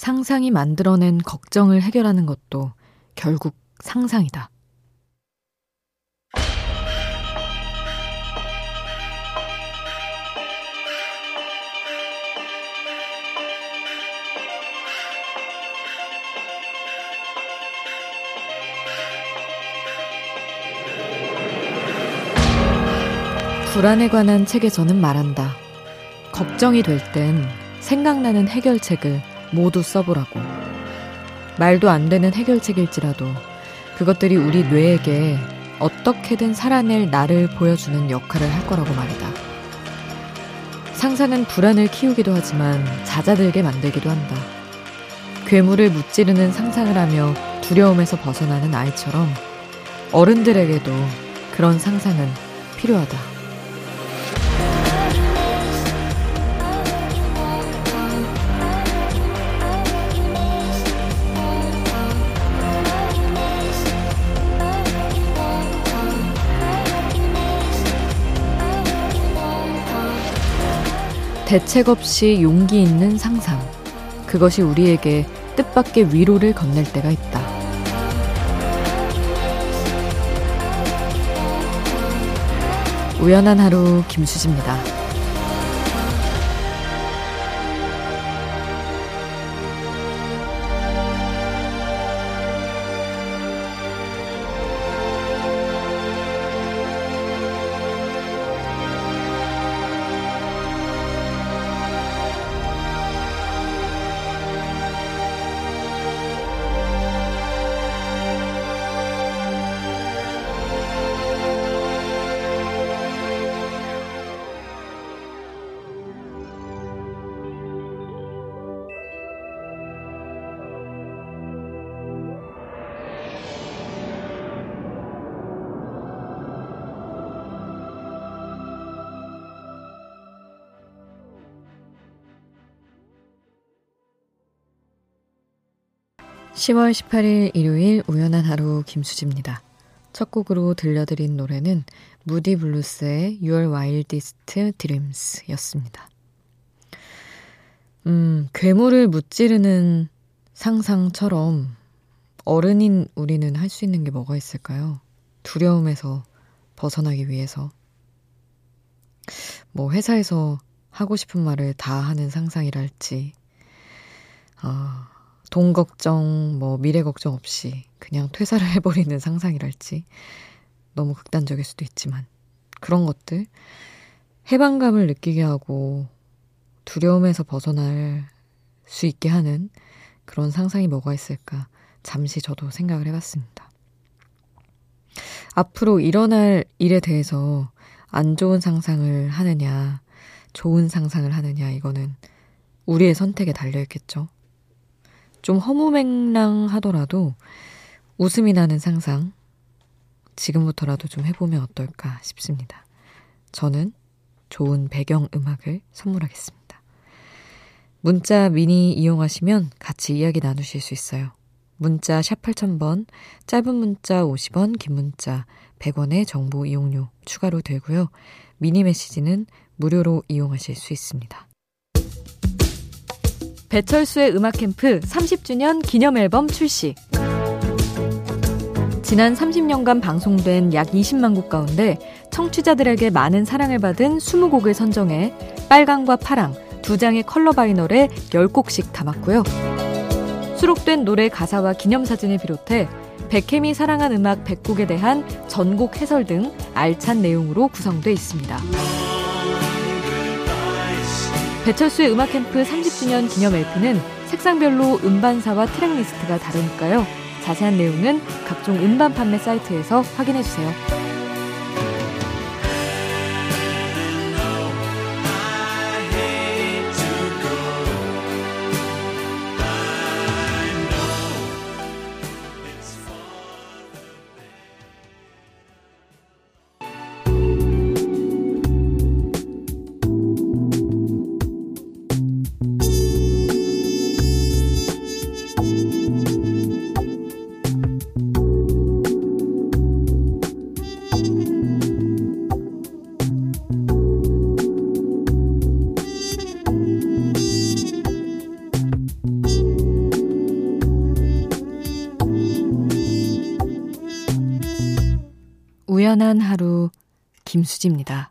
상상이 만들어낸 걱정을 해결하는 것도 결국 상상이다. 불안에 관한 책에서는 말한다. 걱정이 될 땐 생각나는 해결책을 모두 써보라고. 말도 안 되는 해결책일지라도 그것들이 우리 뇌에게 어떻게든 살아낼 나를 보여주는 역할을 할 거라고 말이다. 상상은 불안을 키우기도 하지만 잦아들게 만들기도 한다. 괴물을 무찌르는 상상을 하며 두려움에서 벗어나는 아이처럼 어른들에게도 그런 상상은 필요하다. 대책 없이 용기 있는 상상. 그것이 우리에게 뜻밖의 위로를 건넬 때가 있다. 우연한 하루 김수지입니다. 10월 18일 일요일 우연한 하루 김수지입니다. 첫 곡으로 들려드린 노래는 무디 블루스의 Your Wildest Dreams 였습니다. 음, 괴물을 무찌르는 상상처럼 어른인 우리는 할 수 있는 게 뭐가 있을까요? 두려움에서 벗어나기 위해서. 뭐 회사에서 하고 싶은 말을 다 하는 상상이랄지, 아, 돈 걱정, 뭐 미래 걱정 없이 그냥 퇴사를 해버리는 상상이랄지 너무 극단적일 수도 있지만 그런 것들 해방감을 느끼게 하고 두려움에서 벗어날 수 있게 하는 그런 상상이 뭐가 있을까 잠시 저도 생각을 해봤습니다. 앞으로 일어날 일에 대해서 안 좋은 상상을 하느냐, 좋은 상상을 하느냐, 이거는 우리의 선택에 달려있겠죠. 좀 허무맹랑하더라도 웃음이 나는 상상 지금부터라도 좀 해보면 어떨까 싶습니다. 저는 좋은 배경 음악을 선물하겠습니다. 문자 미니 이용하시면 같이 이야기 나누실 수 있어요. 문자 샵 8000번, 짧은 문자 50원, 긴 문자 100원의 정보 이용료 추가로 들고요. 미니 메시지는 무료로 이용하실 수 있습니다. 배철수의 음악 캠프 30주년 기념 앨범 출시. 지난 30년간 방송된 약 20만 곡 가운데 청취자들에게 많은 사랑을 받은 20곡을 선정해 빨강과 파랑 두 장의 컬러 바이널에 10곡씩 담았고요. 수록된 노래 가사와 기념사진을 비롯해 백혜미 사랑한 음악 100곡에 대한 전곡 해설 등 알찬 내용으로 구성되어 있습니다. 배철수의 음악 캠프 30주년 기념 LP는 색상별로 음반사와 트랙리스트가 다르니까요. 자세한 내용은 각종 음반 판매 사이트에서 확인해 주세요. 우연한 하루 김수지입니다.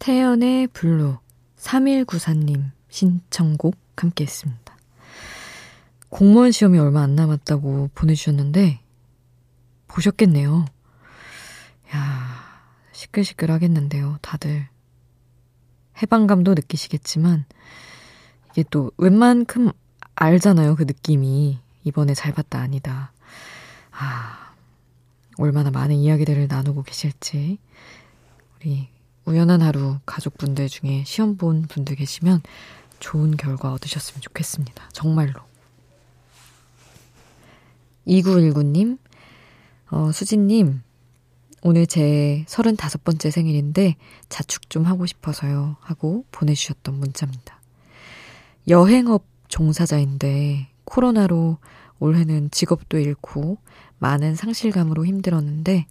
태연의 블루 3194님 신청곡 함께 했습니다. 공무원 시험이 얼마 안 남았다고 보내주셨는데 보셨겠네요. 야 시끌시끌 하겠는데요, 다들. 해방감도 느끼시겠지만 이게 또 웬만큼 알잖아요, 그 느낌이. 이번에 잘 봤다 아니다. 아, 얼마나 많은 이야기들을 나누고 계실지. 우리 우연한 하루 가족분들 중에 시험 본 분들 계시면 좋은 결과 얻으셨으면 좋겠습니다. 정말로. 2919님, 어, 수진님, 오늘 제 35번째 생일인데 자축 좀 하고 싶어서요. 하고 보내주셨던 문자입니다. 여행업 종사자인데 코로나로 올해는 직업도 잃고 많은 상실감으로 힘들었는데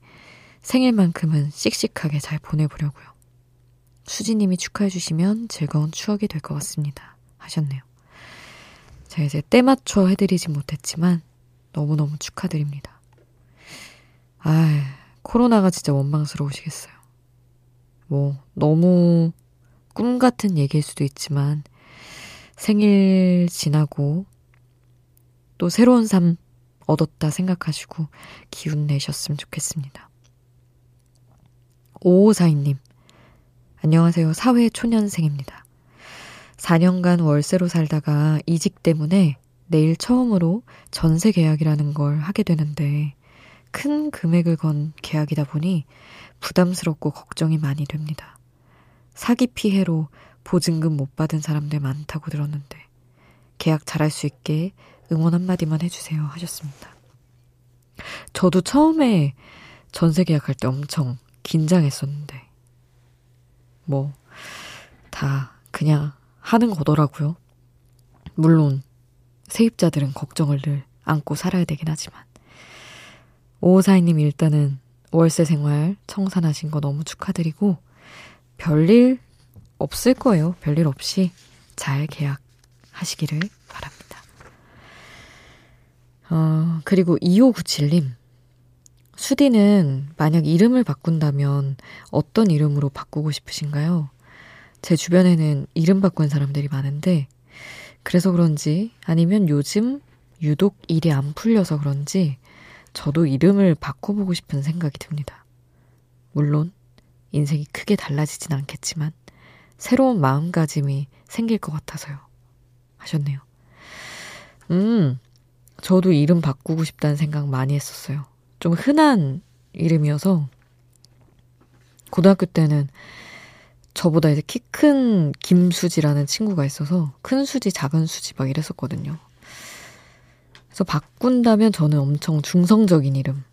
생일만큼은 씩씩하게 잘 보내보려고요. 수지님이 축하해주시면 즐거운 추억이 될 것 같습니다. 하셨네요. 제가 이제 때 맞춰 해드리진 못했지만 너무너무 축하드립니다. 아, 코로나가 진짜 원망스러우시겠어요. 뭐, 너무 꿈 같은 얘기일 수도 있지만 생일 지나고 또 새로운 삶 얻었다 생각하시고 기운 내셨으면 좋겠습니다. 5542님, 안녕하세요. 사회 초년생입니다. 4년간 월세로 살다가 이직 때문에 내일 처음으로 전세 계약이라는 걸 하게 되는데 큰 금액을 건 계약이다 보니 부담스럽고 걱정이 많이 됩니다. 사기 피해로 보증금 못 받은 사람들 많다고 들었는데 계약 잘할 수 있게 응원 한마디만 해주세요 하셨습니다. 저도 처음에 전세 계약할 때 엄청 긴장했었는데 뭐, 다 그냥 하는 거더라고요. 물론, 세입자들은 걱정을 늘 안고 살아야 되긴 하지만. 오호사이님 일단은 월세 생활 청산하신 거 너무 축하드리고, 별일 없을 거예요. 별일 없이 잘 계약하시기를 바랍니다. 어, 그리고 2597님. 수디는 만약 이름을 바꾼다면 어떤 이름으로 바꾸고 싶으신가요? 제 주변에는 이름 바꾼 사람들이 많은데, 그래서 그런지 아니면 요즘 유독 일이 안 풀려서 그런지 저도 이름을 바꿔보고 싶은 생각이 듭니다. 물론 인생이 크게 달라지진 않겠지만 새로운 마음가짐이 생길 것 같아서요. 하셨네요. 음, 저도 이름 바꾸고 싶다는 생각 많이 했었어요. 좀 흔한 이름이어서 고등학교 때는 저보다 이제 키 큰 김수지라는 친구가 있어서 큰 수지, 작은 수지 막 이랬었거든요. 그래서 바꾼다면 저는 엄청 중성적인 이름.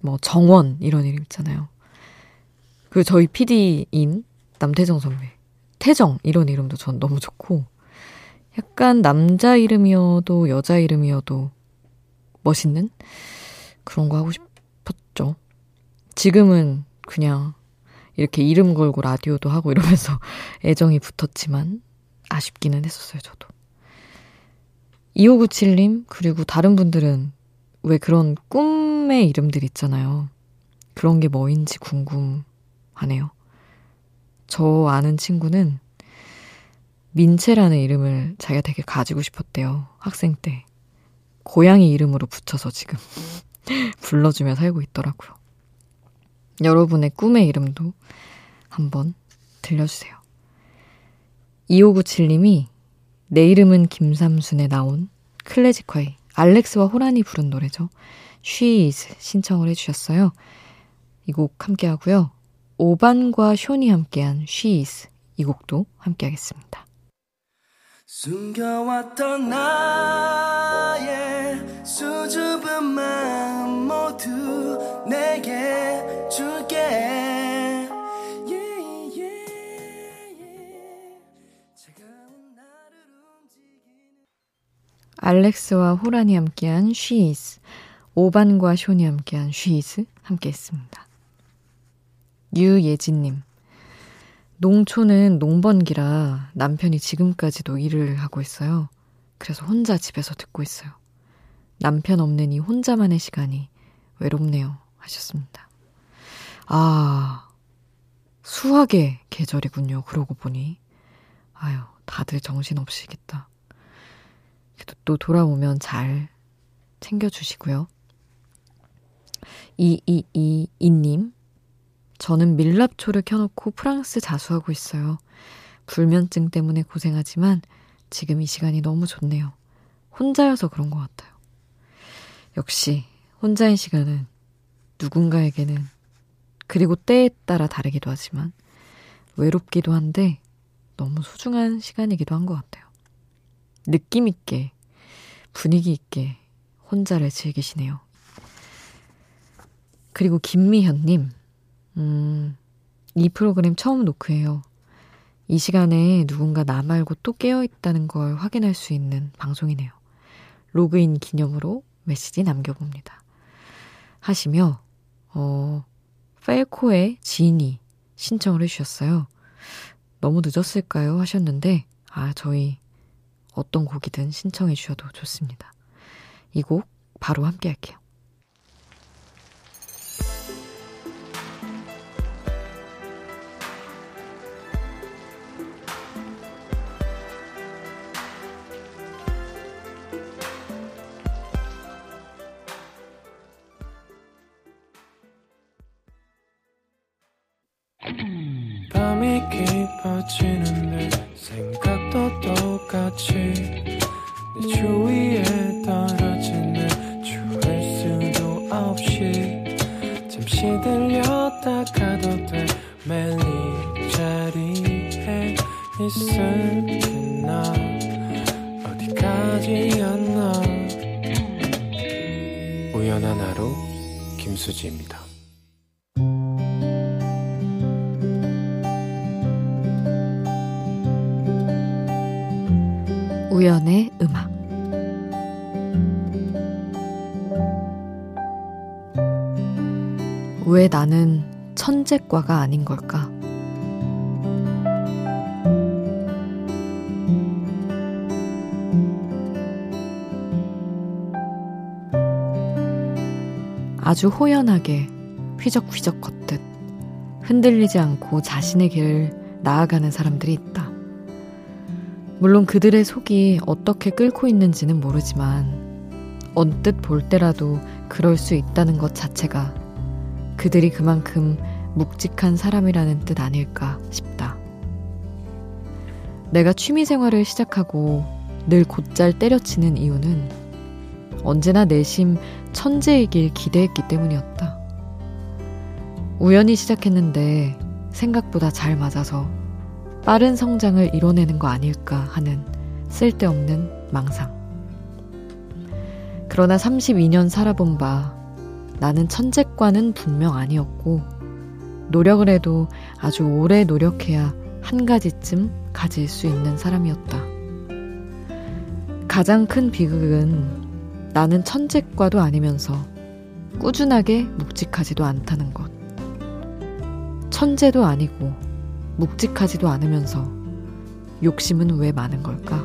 뭐 정원 이런 이름 있잖아요. 그 저희 PD인 남태정 선배. 태정 이런 이름도 전 너무 좋고 약간 남자 이름이어도 여자 이름이어도 멋있는 그런 거 하고 싶었죠. 지금은 그냥 이렇게 이름 걸고 라디오도 하고 이러면서 애정이 붙었지만 아쉽기는 했었어요, 저도. 2597님, 그리고 다른 분들은 왜 그런 꿈의 이름들 있잖아요. 그런 게 뭐인지 궁금하네요. 저 아는 친구는 민채라는 이름을 자기가 되게 가지고 싶었대요. 학생 때. 고양이 이름으로 붙여서 지금 불러주며 살고 있더라고요. 여러분의 꿈의 이름도 한번 들려주세요. 2597님이 내 이름은 김삼순에 나온 클래식화의 알렉스와 호란이 부른 노래죠. She is 신청을 해주셨어요. 이 곡 함께 하고요. 오반과 쇼니 함께한 She is 이 곡도 함께 하겠습니다. 숨겨왔던 나의 수줍은 마음 모두 내게 알렉스와 호란이 함께한 Is, 오반과 쇼니 함께한 She Is 함께 했습니다. 유예진님, 농촌은 농번기라 남편이 지금까지도 일을 하고 있어요. 그래서 혼자 집에서 듣고 있어요. 남편 없는 이 혼자만의 시간이 외롭네요. 하셨습니다. 아, 수학의 계절이군요. 그러고 보니. 아유, 다들 정신없이겠다. 그래도 또 돌아오면 잘 챙겨주시고요. 2222님, 저는 밀랍초를 켜놓고 프랑스 자수하고 있어요. 불면증 때문에 고생하지만 지금 이 시간이 너무 좋네요. 혼자여서 그런 것 같아요. 역시 혼자인 시간은 누군가에게는 그리고 때에 따라 다르기도 하지만 외롭기도 한데 너무 소중한 시간이기도 한 것 같아요. 느낌 있게 분위기 있게 혼자를 즐기시네요. 그리고 김미현님, 음, 이 프로그램 처음 노크해요. 이 시간에 누군가 나 말고 또 깨어있다는 걸 확인할 수 있는 방송이네요. 로그인 기념으로 메시지 남겨봅니다. 하시며, 어, 펠코의 지인이 신청을 해주셨어요. 너무 늦었을까요? 하셨는데, 아, 저희 어떤 곡이든 신청해 주셔도 좋습니다. 이 곡 바로 함께 할게요. 잠시 들렸다 가도 돼. 매일 이 자리에 있을게 나? 어디까지였나? 우연한 하루 김수지입니다 천재과가 아닌 걸까? 아주 호연하게 휘적휘적 걷듯 흔들리지 않고 자신의 길을 나아가는 사람들이 있다. 물론 그들의 속이 어떻게 끓고 있는지는 모르지만 언뜻 볼 때라도 그럴 수 있다는 것 자체가 그들이 그만큼 묵직한 사람이라는 뜻 아닐까 싶다. 내가 취미 생활을 시작하고 늘 곧잘 때려치는 이유는 언제나 내심 천재이길 기대했기 때문이었다. 우연히 시작했는데 생각보다 잘 맞아서 빠른 성장을 이뤄내는 거 아닐까 하는 쓸데없는 망상. 그러나 32년 살아본 바 나는 천재과는 분명 아니었고 노력을 해도 아주 오래 노력해야 한 가지쯤 가질 수 있는 사람이었다. 가장 큰 비극은 나는 천재과도 아니면서 꾸준하게 묵직하지도 않다는 것. 천재도 아니고 묵직하지도 않으면서 욕심은 왜 많은 걸까?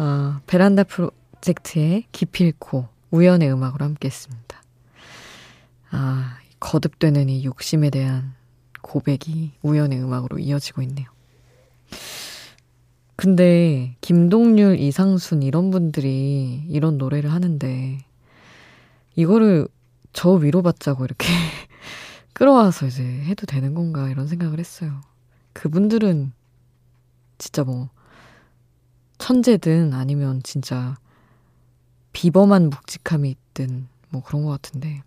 어, 베란다 프로젝트의 기필코 우연의 음악으로 함께 했습니다. 아, 거듭되는 이 욕심에 대한 고백이 우연의 음악으로 이어지고 있네요. 근데 김동률, 이상순 이런 분들이 이런 노래를 하는데 이거를 저 위로받자고 이렇게 끌어와서 이제 해도 되는 건가 이런 생각을 했어요. 그분들은 진짜 뭐 천재든 아니면 진짜 비범한 묵직함이 있든 뭐 그런 것 같은데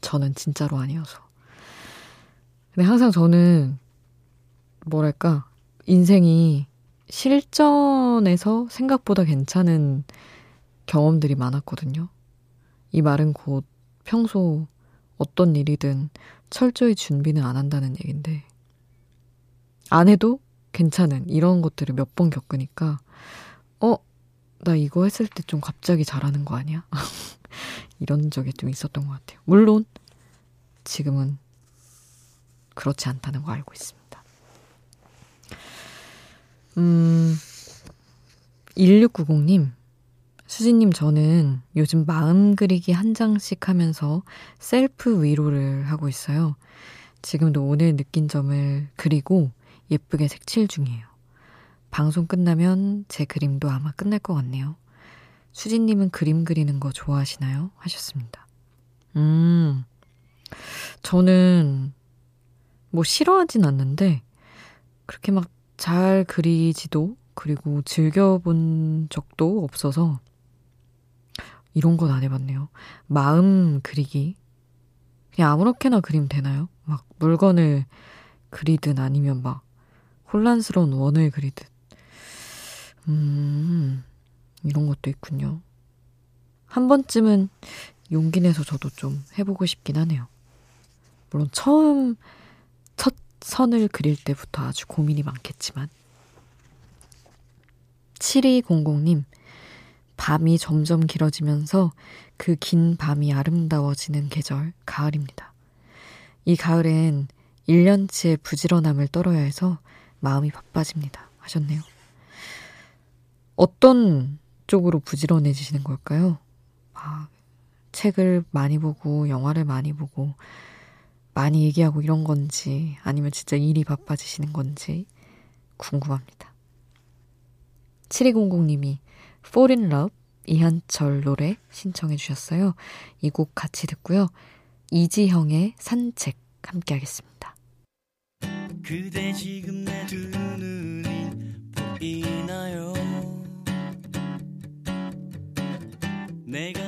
저는 진짜로 아니어서. 근데 항상 저는 뭐랄까 인생이 실전에서 생각보다 괜찮은 경험들이 많았거든요. 이 말은 곧 평소 어떤 일이든 철저히 준비는 안 한다는 얘긴데, 안 해도 괜찮은 이런 것들을 몇 번 겪으니까, 어, 나 이거 했을 때 좀 갑자기 잘하는 거 아니야? 이런 적이 좀 있었던 것 같아요. 물론, 지금은 그렇지 않다는 거 알고 있습니다. 음, 1690님, 수진님, 저는 요즘 마음 그리기 한 장씩 하면서 셀프 위로를 하고 있어요. 지금도 오늘 느낀 점을 그리고 예쁘게 색칠 중이에요. 방송 끝나면 제 그림도 아마 끝날 것 같네요. 수진님은 그림 그리는 거 좋아하시나요? 하셨습니다. 음, 저는 뭐 싫어하진 않는데, 그렇게 막 잘 그리지도 그리고 즐겨본 적도 없어서 이런 건 안 해봤네요. 마음 그리기. 그냥 아무렇게나 그리면 되나요? 막 물건을 그리든 아니면 막 혼란스러운 원을 그리듯. 음, 이런 것도 있군요. 한 번쯤은 용기 내서 저도 좀 해보고 싶긴 하네요. 물론 처음 선을 그릴 때부터 아주 고민이 많겠지만. 7200님, 밤이 점점 길어지면서 그 긴 밤이 아름다워지는 계절, 가을입니다. 이 가을엔 1년치의 부지런함을 떨어야 해서 마음이 바빠집니다. 하셨네요. 어떤 쪽으로 부지런해지시는 걸까요? 아, 책을 많이 보고, 영화를 많이 보고, 많이 얘기하고 이런 건지 아니면 진짜 일이 바빠지시는 건지 궁금합니다. 7200님이 Fall in Love 이한철 노래 신청해 주셨어요. 이 곡 같이 듣고요. 이지형의 산책 함께 하겠습니다. 그대 지금 내 두 눈이 보이나요? 내가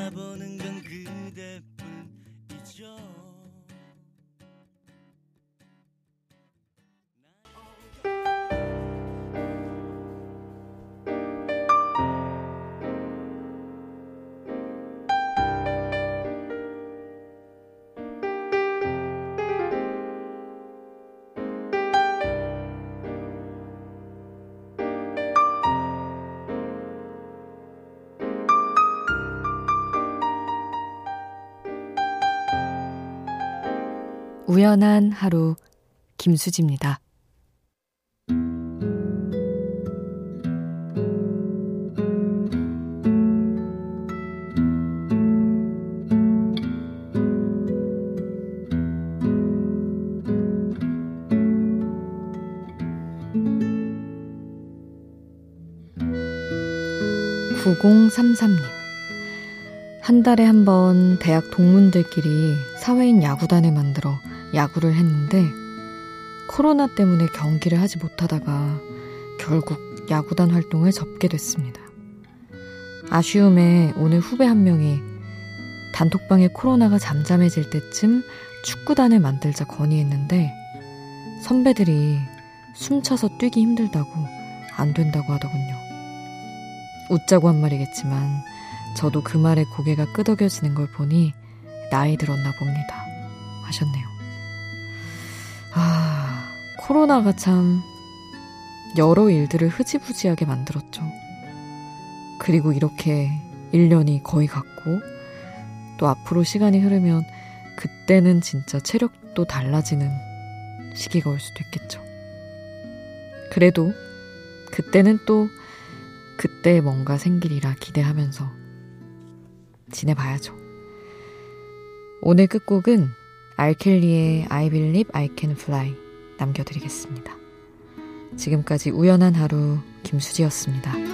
우연한 하루 김수지입니다. 9033님. 한 달에 한 번 대학 동문들끼리 사회인 야구단을 만들어 야구를 했는데 코로나 때문에 경기를 하지 못하다가 결국 야구단 활동을 접게 됐습니다. 아쉬움에 오늘 후배 한 명이 단톡방에 코로나가 잠잠해질 때쯤 축구단을 만들자 건의했는데 선배들이 숨차서 뛰기 힘들다고 안 된다고 하더군요. 웃자고 한 말이겠지만 저도 그 말에 고개가 끄덕여지는 걸 보니 나이 들었나 봅니다. 하셨네요. 아, 코로나가 참 여러 일들을 흐지부지하게 만들었죠. 그리고 이렇게 1년이 거의 갔고, 또 앞으로 시간이 흐르면 그때는 진짜 체력도 달라지는 시기가 올 수도 있겠죠. 그래도 그때는 또 그때 뭔가 생기리라 기대하면서 지내봐야죠. 오늘 끝곡은 알켈리의 I Believe I Can Fly 남겨드리겠습니다. 지금까지 우연한 하루 김수지였습니다.